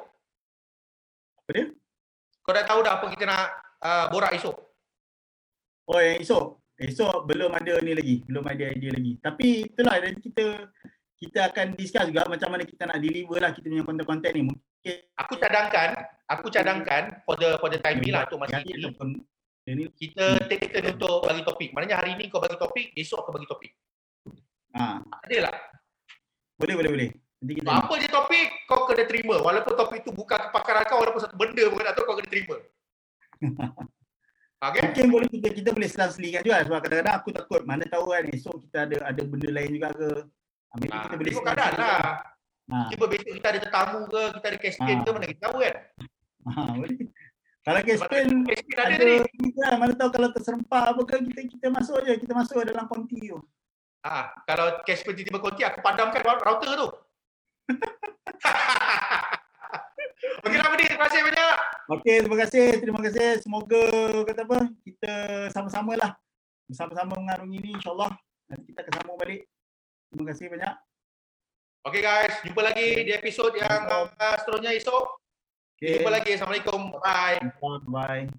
Apa dia? Kau dah tahu dah apa kita nak uh, borak esok? Oh yang esok. Esok belum ada ni lagi. Belum ada idea lagi. Tapi itulah dan kita kita akan discuss juga macam mana kita nak deliver lah kita punya konten-konten ni. Mungkin Aku cadangkan, aku cadangkan for the for the time ni lah untuk masa hari ini. ni. Kita take turn untuk bagi topik. Maknanya hari ni kau bagi topik, esok aku bagi topik. Ha, Adil lah. boleh boleh boleh. Nanti kita Apa je topik, kau kena terima. Walaupun topik tu bukan kepakaran kau, walaupun satu benda pun kau tak tahu, kau kena terima. *laughs* Okay? Mungkin boleh kita, kita boleh selang-selingkan juga sebab kadang-kadang aku takut mana tahu kan esok kita ada ada benda lain juga ke. Ha, maybe Ha, kita boleh selang-selingkan. lah. Ha, Tiba besok kita ada tetamu ke, kita ada casting Ha. ke, mana kita tahu kan? ha, boleh. Kalau casting ada ada ni. ni kan, mana tahu kalau terserempak apa ke kita kita masuk je, kita masuk dalam konti tu. Ha, kalau Casper tiba-tiba konti, aku padamkan router tu. *laughs* Okey lah Budi, terima kasih banyak. Okey, terima kasih. Terima kasih. Semoga kata apa, kita sama-sama lah. Bersama-sama mengarungi ni insya-Allah. Nanti kita akan sambung balik. Terima kasih banyak. Okey guys, jumpa lagi di episod yang uh, seterusnya esok. Okay. Jumpa lagi. Assalamualaikum. Bye. Bye.